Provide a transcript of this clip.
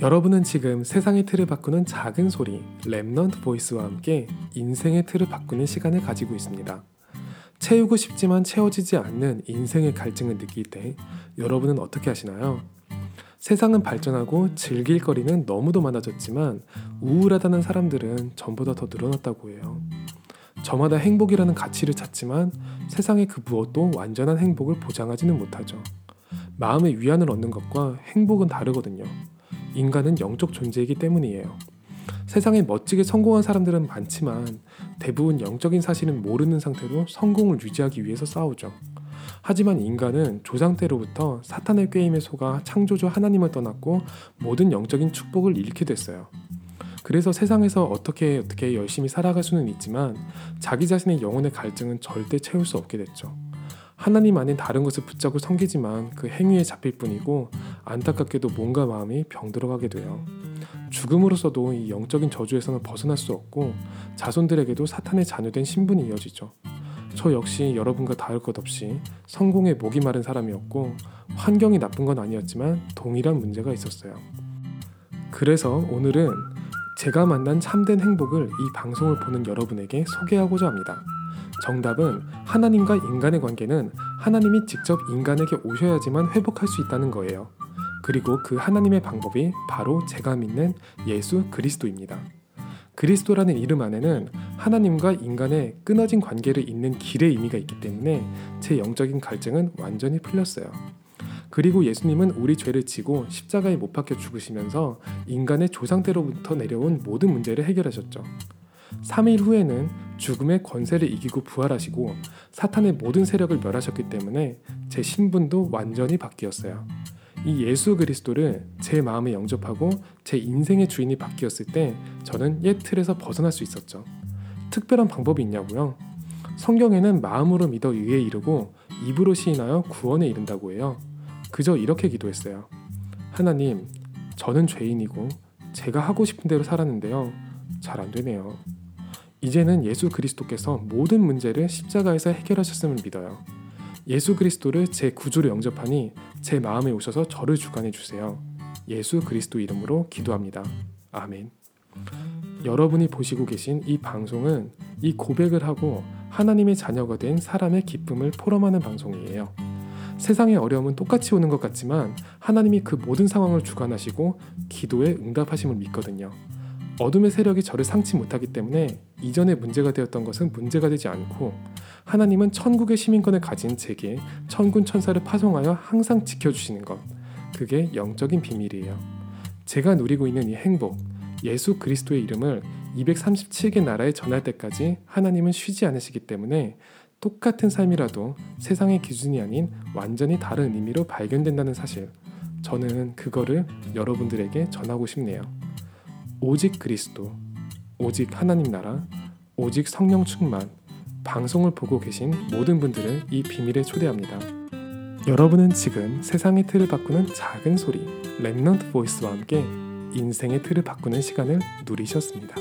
여러분은 지금 세상의 틀을 바꾸는 작은 소리 Remnant Voice와 함께 인생의 틀을 바꾸는 시간을 가지고 있습니다. 채우고 싶지만 채워지지 않는 인생의 갈증을 느낄 때 여러분은 어떻게 하시나요? 세상은 발전하고 즐길 거리는 너무도 많아졌지만 우울하다는 사람들은 전보다 더 늘어났다고 해요. 저마다 행복이라는 가치를 찾지만 세상의 그 무엇도 완전한 행복을 보장하지는 못하죠. 마음의 위안을 얻는 것과 행복은 다르거든요. 인간은 영적 존재이기 때문이에요. 세상에 멋지게 성공한 사람들은 많지만 대부분 영적인 사실은 모르는 상태로 성공을 유지하기 위해서 싸우죠. 하지만 인간은 조상 때로부터 사탄의 꾀임에 속아 창조주 하나님을 떠났고 모든 영적인 축복을 잃게 됐어요. 그래서 세상에서 어떻게 어떻게 열심히 살아갈 수는 있지만 자기 자신의 영혼의 갈증은 절대 채울 수 없게 됐죠. 하나님 아닌 다른 것을 붙잡고 섬기지만 그 행위에 잡힐 뿐이고 안타깝게도 몸과 마음이 병들어가게 돼요. 죽음으로써도 이 영적인 저주에서는 벗어날 수 없고 자손들에게도 사탄의 자녀된 신분이 이어지죠. 저 역시 여러분과 다를 것 없이 성공에 목이 마른 사람이었고 환경이 나쁜 건 아니었지만 동일한 문제가 있었어요. 그래서 오늘은 제가 만난 참된 행복을 이 방송을 보는 여러분에게 소개하고자 합니다. 정답은 하나님과 인간의 관계는 하나님이 직접 인간에게 오셔야지만 회복할 수 있다는 거예요. 그리고 그 하나님의 방법이 바로 제가 믿는 예수 그리스도입니다. 그리스도라는 이름 안에는 하나님과 인간의 끊어진 관계를 잇는 길의 의미가 있기 때문에 제 영적인 갈증은 완전히 풀렸어요. 그리고 예수님은 우리 죄를 지고 십자가에 못 박혀 죽으시면서 인간의 조상 때로부터 내려온 모든 문제를 해결하셨죠. 3일 후에는 죽음의 권세를 이기고 부활하시고 사탄의 모든 세력을 멸하셨기 때문에 제 신분도 완전히 바뀌었어요. 이 예수 그리스도를 제 마음에 영접하고 제 인생의 주인이 바뀌었을 때 저는 옛 틀에서 벗어날 수 있었죠. 특별한 방법이 있냐고요? 성경에는 마음으로 믿어 의에 이르고 입으로 시인하여 구원에 이른다고 해요. 그저 이렇게 기도했어요. 하나님, 저는 죄인이고 제가 하고 싶은 대로 살았는데요. 잘 안 되네요. 이제는 예수 그리스도께서 모든 문제를 십자가에서 해결하셨음을 믿어요. 예수 그리스도를 제 구주로 영접하니 제 마음에 오셔서 저를 주관해 주세요. 예수 그리스도 이름으로 기도합니다. 아멘. 여러분이 보시고 계신 이 방송은 이 고백을 하고 하나님의 자녀가 된 사람의 기쁨을 포럼하는 방송이에요. 세상의 어려움은 똑같이 오는 것 같지만 하나님이 그 모든 상황을 주관하시고 기도에 응답하심을 믿거든요. 어둠의 세력이 저를 상치 못하기 때문에 이전에 문제가 되었던 것은 문제가 되지 않고 하나님은 천국의 시민권을 가진 제게 천군 천사를 파송하여 항상 지켜주시는 것 그게 영적인 비밀이에요. 제가 누리고 있는 이 행복 예수 그리스도의 이름을 237개 나라에 전할 때까지 하나님은 쉬지 않으시기 때문에 똑같은 삶이라도 세상의 기준이 아닌 완전히 다른 의미로 발견된다는 사실 저는 그거를 여러분들에게 전하고 싶네요. 오직 그리스도, 오직 하나님 나라, 오직 성령 충만, 방송을 보고 계신 모든 분들을 이 비밀에 초대합니다. 여러분은 지금 세상의 틀을 바꾸는 작은 소리, Remnant Voice와 함께 인생의 틀을 바꾸는 시간을 누리셨습니다.